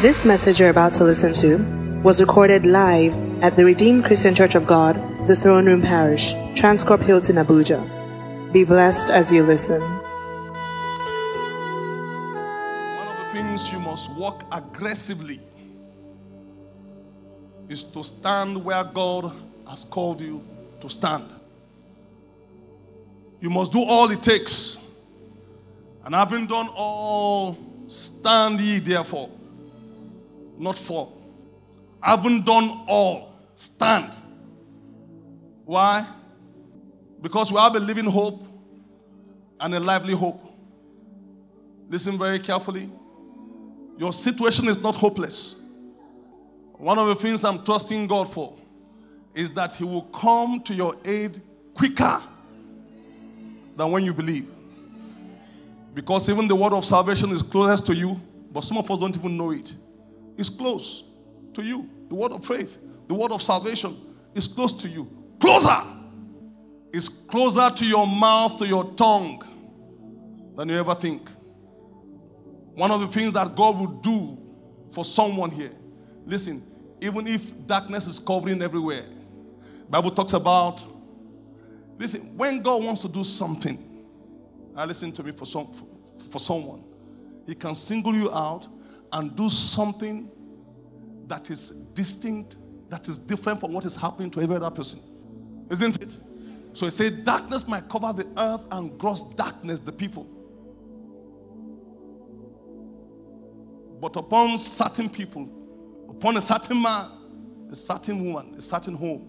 This message you're about to listen to was recorded live at the Redeemed Christian Church of God, the Throne Room Parish, Transcorp Hilton, Abuja. Be blessed as you listen. One of the things you must walk aggressively is to stand where God has called you to stand. You must do all it takes. And having done all, stand ye therefore, not fall. Having done all, stand. Why? Because we have a living hope and a lively hope. Listen very carefully. Your situation is not hopeless. One of the things I'm trusting God for is that He will come to your aid quicker than when you believe. Because even the word of salvation is closest to you, but some of us don't even know it. It's close to you. The word of faith, the word of salvation is close to you. Closer! Is closer to your mouth, to your tongue than you ever think. One of the things that God will do for someone here, listen, even if darkness is covering everywhere, Bible talks about, listen, when God wants to do something, now listen to me for some for someone, He can single you out and do something that is distinct, that is different from what is happening to every other person. Isn't it? So he said, Darkness might cover the earth and gross darkness the people. But upon certain people, upon a certain man, a certain woman, a certain home,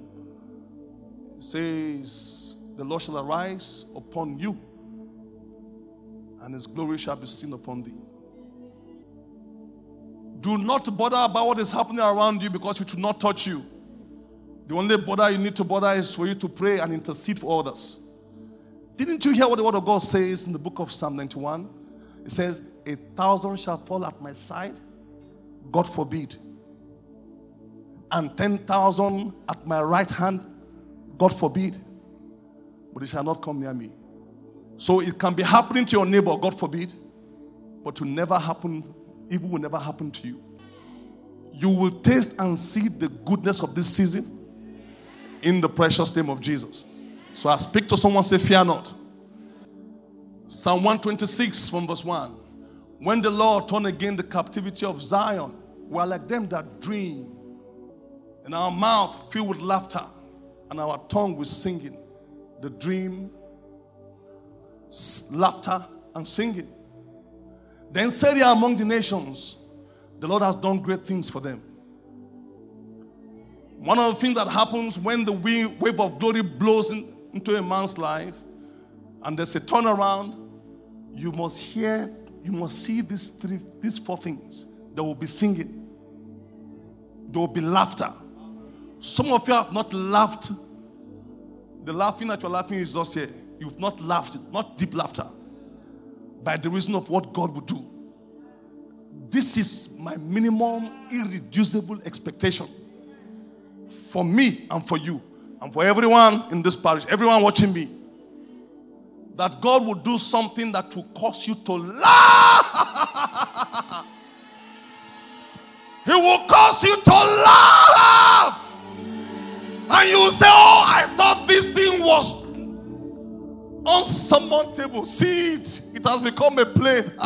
it says, The Lord shall arise upon you, and his glory shall be seen upon thee. Do not bother about what is happening around you because it will not touch you. The only bother you need to bother is for you to pray and intercede for others. Didn't you hear what the word of God says in the book of Psalm 91? It says, A thousand shall fall at my side, God forbid. And 10,000 at my right hand, God forbid. But it shall not come near me. So it can be happening to your neighbor, God forbid, but to never happen, evil will never happen to you. You will taste and see the goodness of this season in the precious name of Jesus. So I speak to someone, say, Fear not. Psalm 126 from verse 1. When the Lord turned again the captivity of Zion, we are like them that dream, and our mouth filled with laughter, and our tongue with singing. The dream, laughter, and singing. Then he among the nations, The Lord has done great things for them. One of the things that happens when the wave of glory blows in, into a man's life and there's a turnaround, you must hear, you must see these three, these four things. There will be singing, there will be laughter. Some of you have not laughed. The laughing that you're laughing is just here. You've not laughed, not deep laughter, by the reason of what God will do. This is my minimum, irreducible expectation for me and for you and for everyone in this parish, everyone watching me, that God will do something that will cause you to laugh. he will cause you to laugh. And you say, Oh, I thought this thing was unsurmountable. See it, it has become a plain.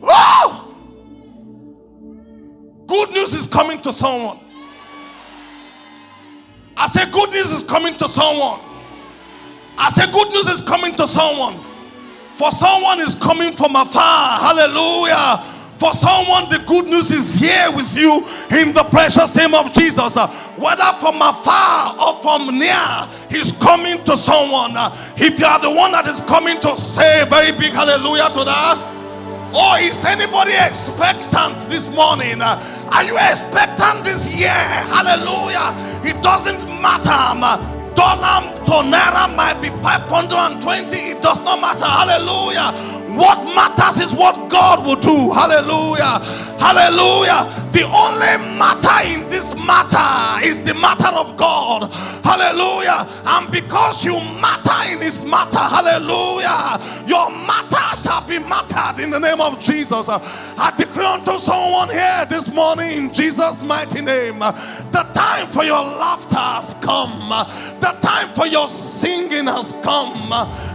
wow! Good news is coming to someone. I say, good news is coming to someone. I say, good news is coming to someone. For someone is coming from afar. Hallelujah. For someone, the good news is here with you in the precious name of Jesus. Whether from afar or from near, He's coming to someone. If you are the one that is coming to say a very big hallelujah to that, or is anybody expectant this morning? Are you expectant this year? Hallelujah. It doesn't matter. Dollar to naira might be 520. It does not matter. Hallelujah. What matters is what God will do. Hallelujah. Hallelujah. The only matter in this matter is the matter of God. Hallelujah. And because you matter in this matter, hallelujah, your matter shall be mattered in the name of Jesus. I declare unto someone here this morning in Jesus' mighty name the time for your laughter has come, the time for your singing has come,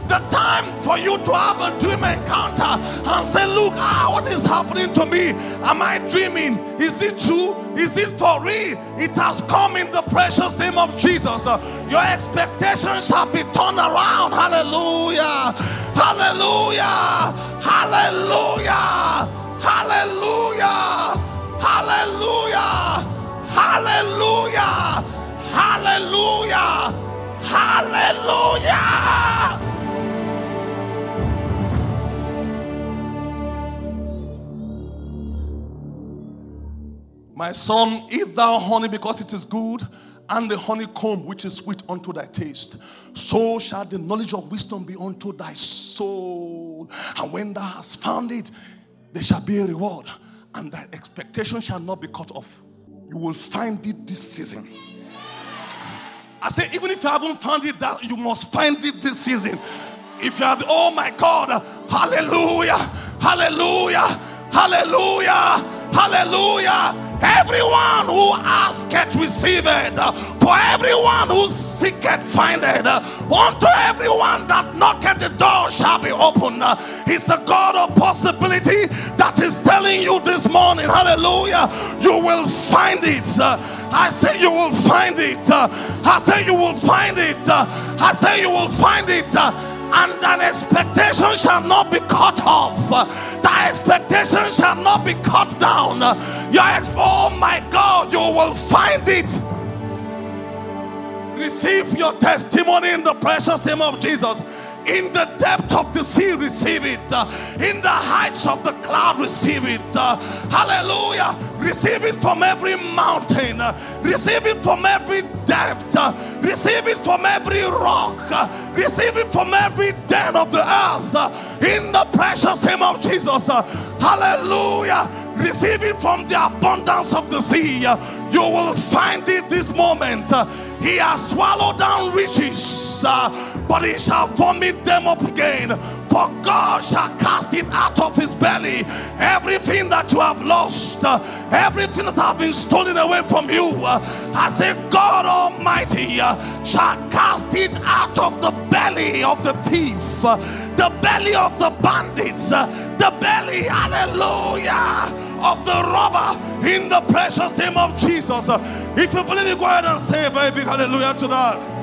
the time for you to have a dream encounter and say, Look, ah, what is happening to me? Am I dreaming? Is it true? Is it for real? It has come in the precious name of Jesus. Your expectation shall be turned around. Hallelujah! Hallelujah! Hallelujah! Hallelujah! Hallelujah! Hallelujah! Hallelujah! Hallelujah! My son, eat thou honey because it is good, and the honeycomb which is sweet unto thy taste. So shall the knowledge of wisdom be unto thy soul. And when thou hast found it, there shall be a reward, and thy expectation shall not be cut off. You will find it this season. I say, even if you haven't found it, that you must find it this season. If you have, oh my God, hallelujah, hallelujah, hallelujah, hallelujah. Everyone who asketh, receiveth. For everyone who seeketh, findeth. Unto everyone that knocketh, the door shall be opened. He's the God of possibility that is telling you this morning, hallelujah, you will find it. I say you will find it. I say you will find it. I say you will find it and an expectation shall not be cut off. The expectation shall not be cut down. Your exp- oh my God, you will find it. Receive your testimony in the precious name of Jesus. In the depth of the sea, receive it. In the heights of the cloud, receive it. Hallelujah. Receive it from every mountain. Receive it from every depth. Receive it from every rock. Receive it from every den of the earth. In the precious name of Jesus. Hallelujah. Receive it from the abundance of the sea. You will find it this moment. He has swallowed down riches, but he shall vomit them up again. For God shall cast it out of his belly. Everything that you have lost, uh, everything that has been stolen away from you, uh, I say, God Almighty uh, shall cast it out of the belly of the thief, the belly of the bandits, the belly, hallelujah, of the robber in the precious name of Jesus. If you believe it, go ahead and say a very big hallelujah to that.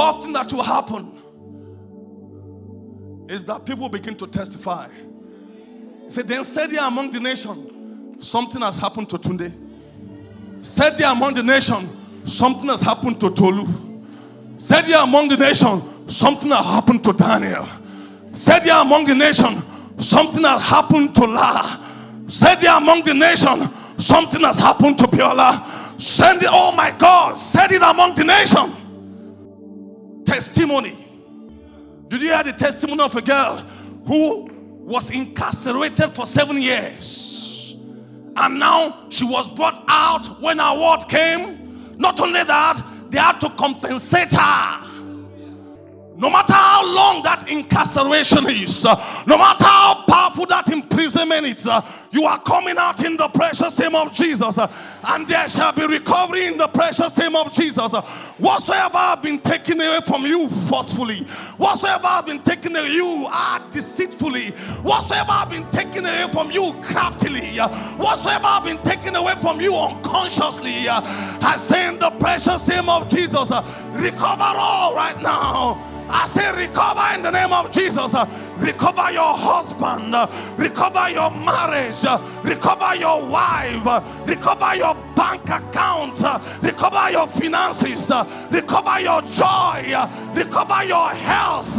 Fourth thing that will happen is that people begin to testify. Say, then said there among the nation, something has happened to Tunde. Said there among the nation, something has happened to Tolu. Said there among the nation, something has happened to Daniel. Said there among the nation, something has happened to La. Said there among the nation, something has happened to Piola. Send it, oh my God, said it among the nation. Testimony. Did you hear the testimony of a girl who was incarcerated for seven years? And now she was brought out when her word came. Not only that, they had to compensate her. No matter how long that incarceration is, no matter how powerful that imprisonment is, you are coming out in the precious name of Jesus, uh, and there shall be recovery in the precious name of Jesus. Uh, whatsoever have been taken away from you forcefully, whatsoever have been taken away from you are deceitfully, whatsoever have been taken away from you craftily, uh, whatsoever have been taken away from you unconsciously, I say in the precious name of Jesus, recover all right now. I say, recover in the name of Jesus. Recover your husband, recover your marriage, recover your wife, recover your bank account, recover your finances, recover your joy, recover your health,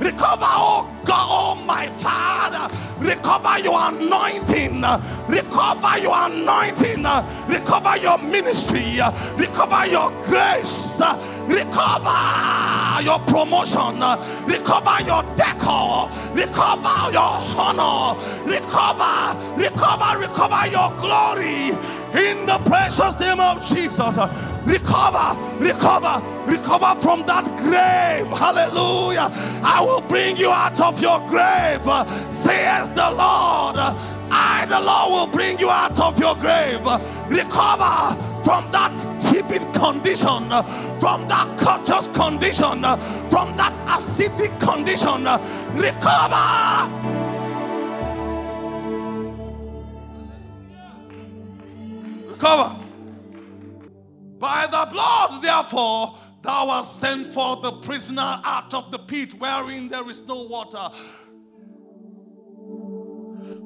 recover, oh God, oh my Father, recover your anointing, recover your anointing, recover your ministry, recover your grace recover your promotion, recover your decor, recover your honor, recover, recover, recover your glory in the precious name of Jesus. Recover, recover, recover from that grave. Hallelujah. I will bring you out of your grave, says the Lord. I, the Lord, will bring you out of your grave. Recover from that tepid condition, from that conscious condition, from that acidic condition. Recover. Recover. By the blood, therefore, thou hast sent forth the prisoner out of the pit wherein there is no water.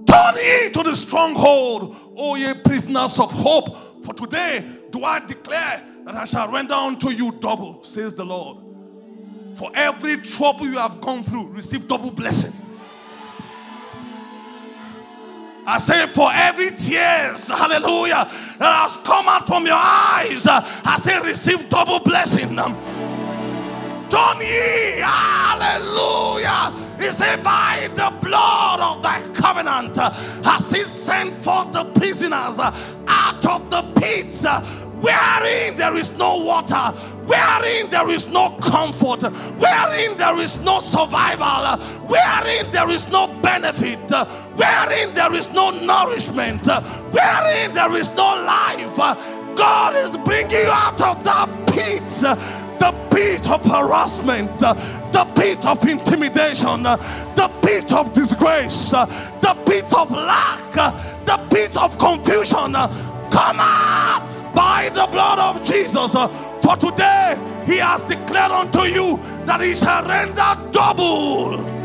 Turn ye to the stronghold, O ye prisoners of hope. For today do I declare that I shall render unto you double, says the Lord. For every trouble you have gone through, receive double blessing. I say, for every tears, hallelujah, that has come out from your eyes, I say, receive double blessing. Don't ye, hallelujah. He said, by the blood of thy covenant, has he sent forth the prisoners out of the pits wherein there is no water, wherein there is no comfort, wherein there is no survival, wherein there is no benefit, wherein there is no nourishment, wherein there is no life. God is bringing you out of that pit, the pit of harassment, uh, the pit of intimidation, uh, the pit of disgrace, uh, the pit of lack, the pit of confusion. Come out by the blood of Jesus. For today, He has declared unto you that He shall render double.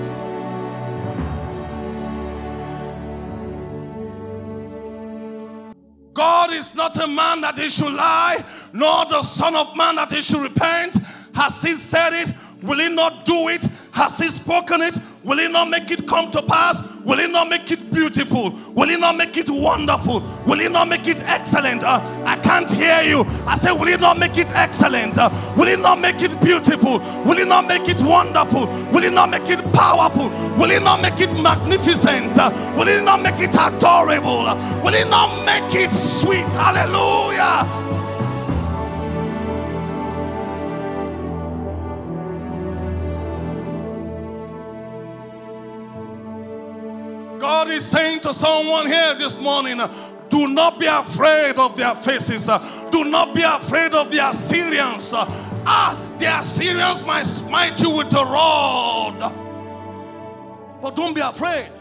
God is not a man that he should lie, nor the Son of Man that he should repent. Has he said it? Will he not do it? Has he spoken it? Will he not make it come to pass? Will he not make it beautiful? Will he not make it wonderful? Will he not make it excellent? Uh, I can't hear you. I say, will he not make it excellent? Uh, will he not make it beautiful? Will he not make it wonderful? Will he not make it powerful? Will he not make it magnificent? Will he not make it adorable? Will he not make it sweet? Hallelujah. God is saying to someone here this morning, do not be afraid of their faces. Do not be afraid of the Assyrians. Ah, the Assyrians might smite you with a rod. But don't be afraid.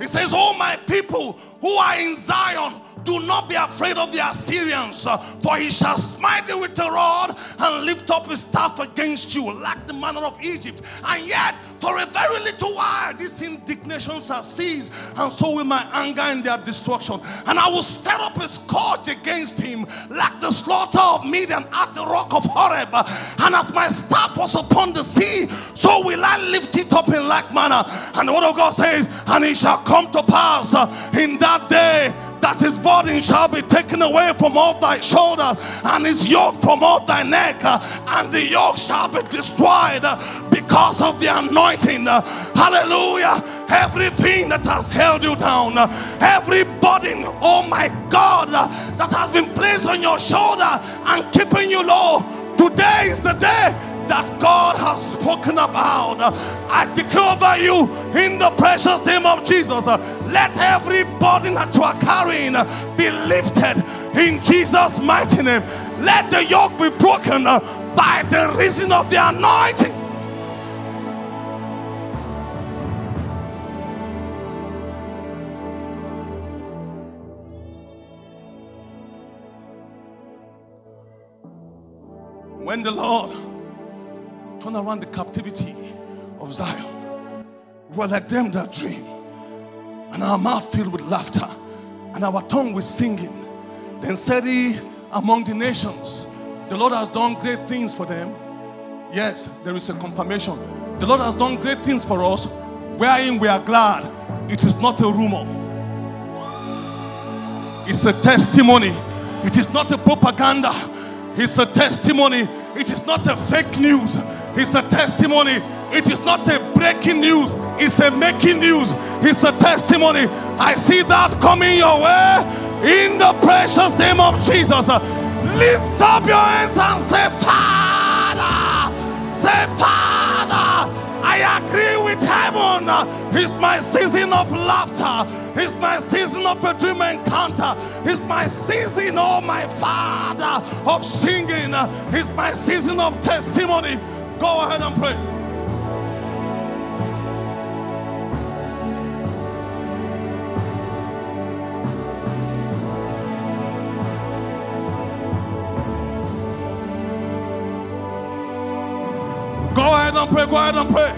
He says, Oh, my people who are in Zion, do not be afraid of the Assyrians, uh, for he shall smite thee with a rod and lift up his staff against you, like the manner of Egypt. And yet, for a very little while, these indignations shall cease, and so will my anger and their destruction. And I will stir up a scourge against him, like the slaughter of Midian at the rock of Horeb. And as my staff was upon the sea, so will I lift it up in like manner. And the word of God says, And it shall come to pass uh, in that day that his burden shall be taken away from off thy shoulders and his yoke from off thy neck uh, and the yoke shall be destroyed because of the anointing. Hallelujah. Everything that has held you down every burden oh my god that has been placed on your shoulder and keeping you low today is the day that God has spoken about. I declare over you in the precious name of Jesus. Let every burden that you are carrying be lifted in Jesus' mighty name. Let the yoke be broken by the reason of the anointing. When the Lord turn around the captivity of Zion. We are like them that dream, and our mouth filled with laughter, and our tongue with singing. Then said he among the nations, The Lord has done great things for them. Yes, there is a confirmation. The Lord has done great things for us, wherein we are glad. It is not a rumor, it's a testimony, it is not a propaganda It's a testimony. It is not a fake news. It's a testimony. It is not a breaking news. It's a making news. It's a testimony. I see that coming your way in the precious name of Jesus. Lift up your hands and say, Father. Say, Father. I agree with heaven. It's my season of laughter. It's my season of a dream encounter. It's my season, oh my Father, of singing. It's my season of testimony. Go ahead and pray. Go ahead and pray. Go ahead and pray.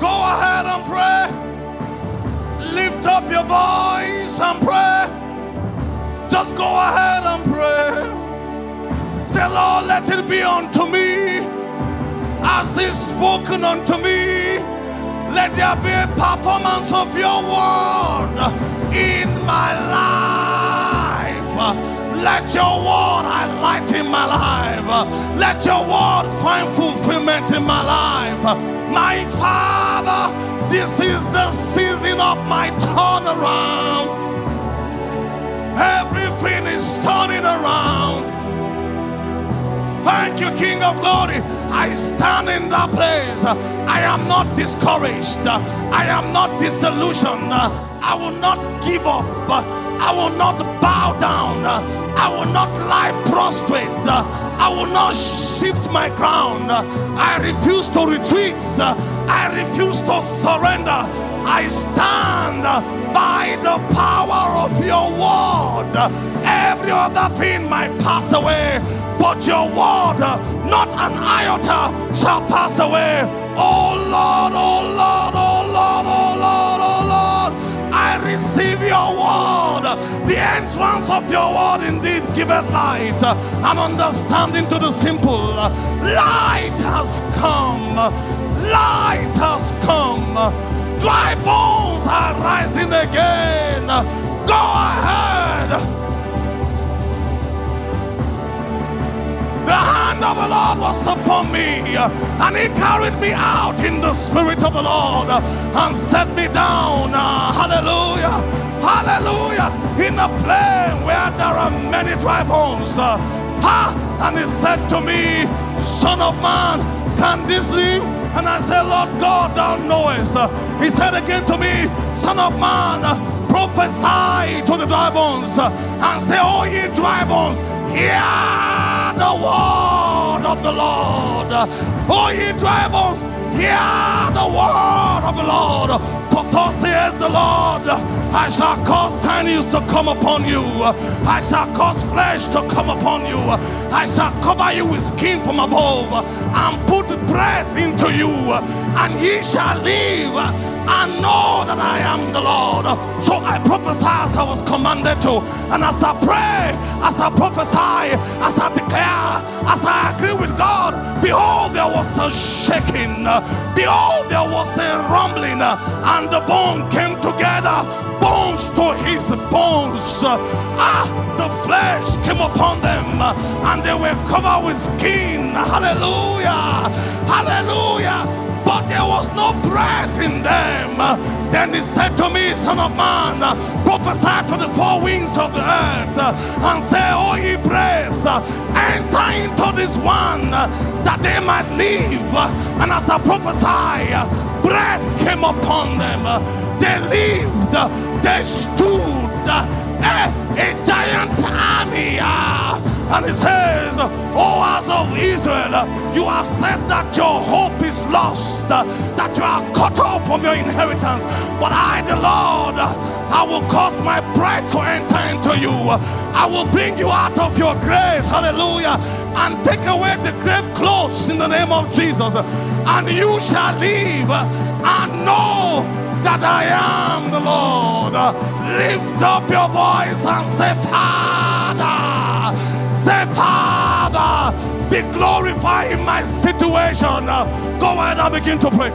Go ahead and pray. Lift up your voice and pray. Just go ahead and pray. Say, Lord, let it be unto me as is spoken unto me. Let there be a performance of your word in my life. Let your word highlight in my life. Let your word find fulfillment in my life. My Father, this is the season of my turnaround. Everything is turning around. Thank you, King of Glory. I stand in that place. I am not discouraged. I am not disillusioned. I will not give up. I will not bow down. I will not lie prostrate. I will not shift my ground. I refuse to retreat. I refuse to surrender. I stand by the power word. Every other thing might pass away, but your word, not an iota, shall pass away. Oh Lord, oh Lord, oh Lord, oh Lord, oh Lord. I receive your word. The entrance of your word indeed giveth light and understanding to the simple. Light has come. Light has come. Dry bones are rising again. Go ahead. The hand of the Lord was upon me, and He carried me out in the Spirit of the Lord and set me down. Hallelujah! Hallelujah! In a plain where there are many dry bones. Ha! And He said to me, Son of man, can this live? And I said, Lord God, thou knowest. He said again to me, Son of man, prophesy to the dry bones and say, Oh, ye dry bones, hear the word of the Lord. Oh, ye dry bones, hear the word of the Lord. For thus says the Lord, I shall cause sinews to come upon you. I shall cause flesh to come upon you. I shall cover you with skin from above and put breath into you, and ye shall live and know that I am the Lord. So I prophesy as I was commanded to. And as I pray, as I prophesy, as I declare, as I agree with God, behold, there was a shaking. Behold, there was a rumbling, and the bone came together. Bones to his bones. Ah, the flesh came upon them, and they were covered with skin. Hallelujah. Hallelujah but there was no breath in them. Then he said to me, Son of man, prophesy to the four winds of the earth and say, Oh, ye breath, enter into this one that they might live. And as I prophesy, breath came upon them. They lived, they stood, a, a giant army. Ah, And he says, Oh, house of Israel, you have said that your hope is lost, that you are cut off from your inheritance. But I, the Lord, I will cause my breath to enter into you. I will bring you out of your graves, hallelujah, and take away the grave clothes in the name of Jesus. And you shall live and know that I am the Lord. Lift up your voice and say, Father. Say, Father, be glorified in my situation. Go ahead and begin to pray.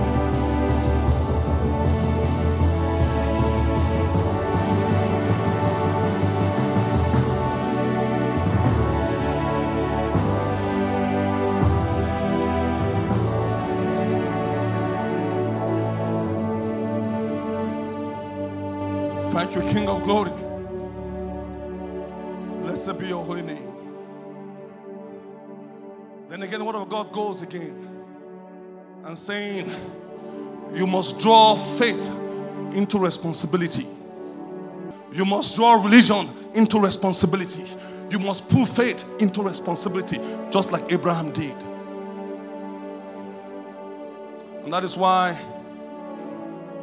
Thank you, King of Glory. Blessed be your holy name. Then again, the word of God goes again and saying, You must draw faith into responsibility. You must draw religion into responsibility. You must pull faith into responsibility, just like Abraham did. And that is why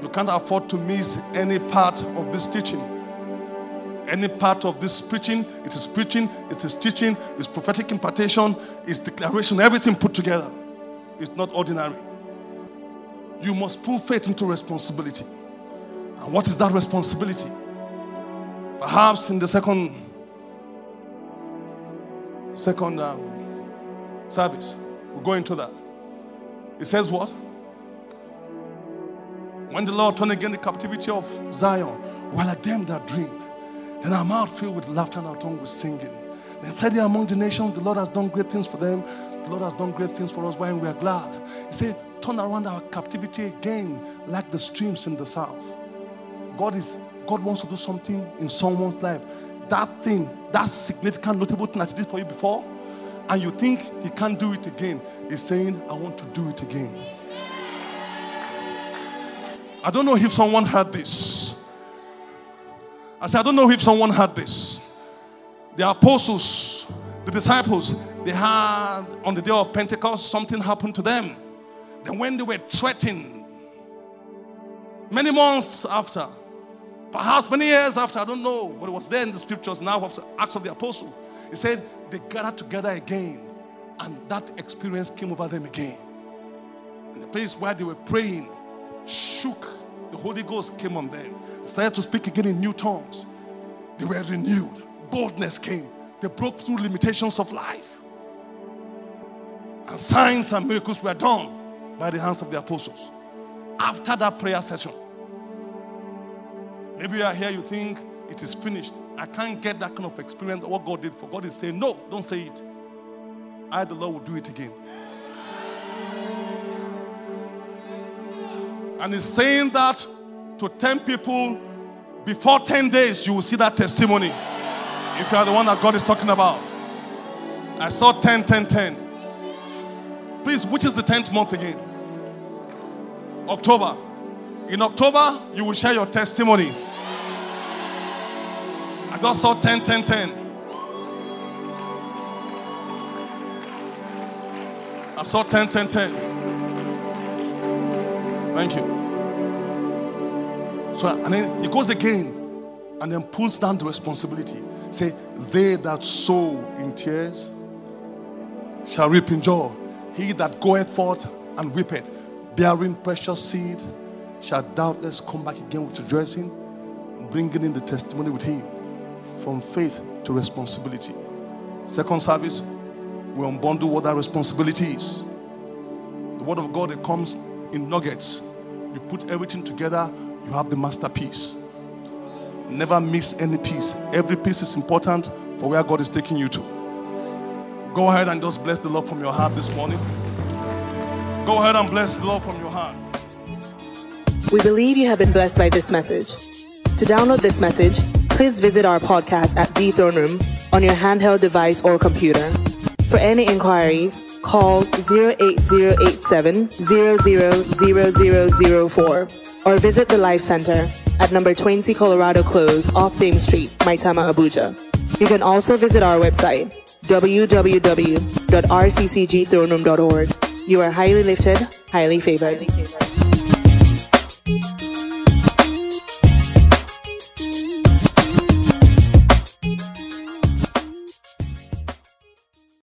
you can't afford to miss any part of this teaching. Any part of this preaching, it is preaching, it is teaching, it's prophetic impartation, it's declaration, everything put together. It's not ordinary. You must put faith into responsibility. And what is that responsibility? Perhaps in the second second um, service, we'll go into that. It says what? When the Lord turned again the captivity of Zion, while like them that drink, then our mouth filled with laughter and our tongue with singing. Then said they among the nations, the Lord has done great things for them. The Lord has done great things for us, why we are glad. He said, turn around our captivity again like the streams in the south. God is God wants to do something in someone's life. That thing, that significant, notable thing that He did for you before, and you think He can't do it again. He's saying, I want to do it again. I don't know if someone heard this. I said, I don't know if someone heard this. The apostles, the disciples, they had on the day of Pentecost, something happened to them. Then, when they were threatened, many months after, perhaps many years after, I don't know, but it was there in the scriptures now of Acts of the Apostle. He said they gathered together again, and that experience came over them again. In the place where they were praying, shook. The Holy Ghost came on them. Started to speak again in new tongues. They were renewed. Boldness came. They broke through limitations of life. And signs and miracles were done by the hands of the apostles. After that prayer session, maybe you are here, you think it is finished. I can't get that kind of experience what God did for. God is saying, No, don't say it. I, the Lord, will do it again. And he's saying that to 10 people before 10 days, you will see that testimony. If you are the one that God is talking about. I saw 10, 10, 10. Please, which is the 10th month again? October. In October, you will share your testimony. I just saw 10, 10, 10. I saw 10, 10, 10. Thank you. So, and then he goes again and then pulls down the responsibility. Say, they that sow in tears shall reap in joy. He that goeth forth and weepeth, bearing precious seed, shall doubtless come back again with rejoicing, bringing in the testimony with him from faith to responsibility. Second service, we unbundle what that responsibility is. The word of God it comes in nuggets. You put everything together, you have the masterpiece. Never miss any piece. Every piece is important for where God is taking you to. Go ahead and just bless the Lord from your heart this morning. Go ahead and bless the Lord from your heart. We believe you have been blessed by this message. To download this message, please visit our podcast at The Throne Room on your handheld device or computer. For any inquiries, call 08087 000004 or visit the Life Center at number 20 Colorado Close off Dame Street, Maitama, Abuja. You can also visit our website, www.rccgthroneroom.org. Oh you are highly lifted, highly favored.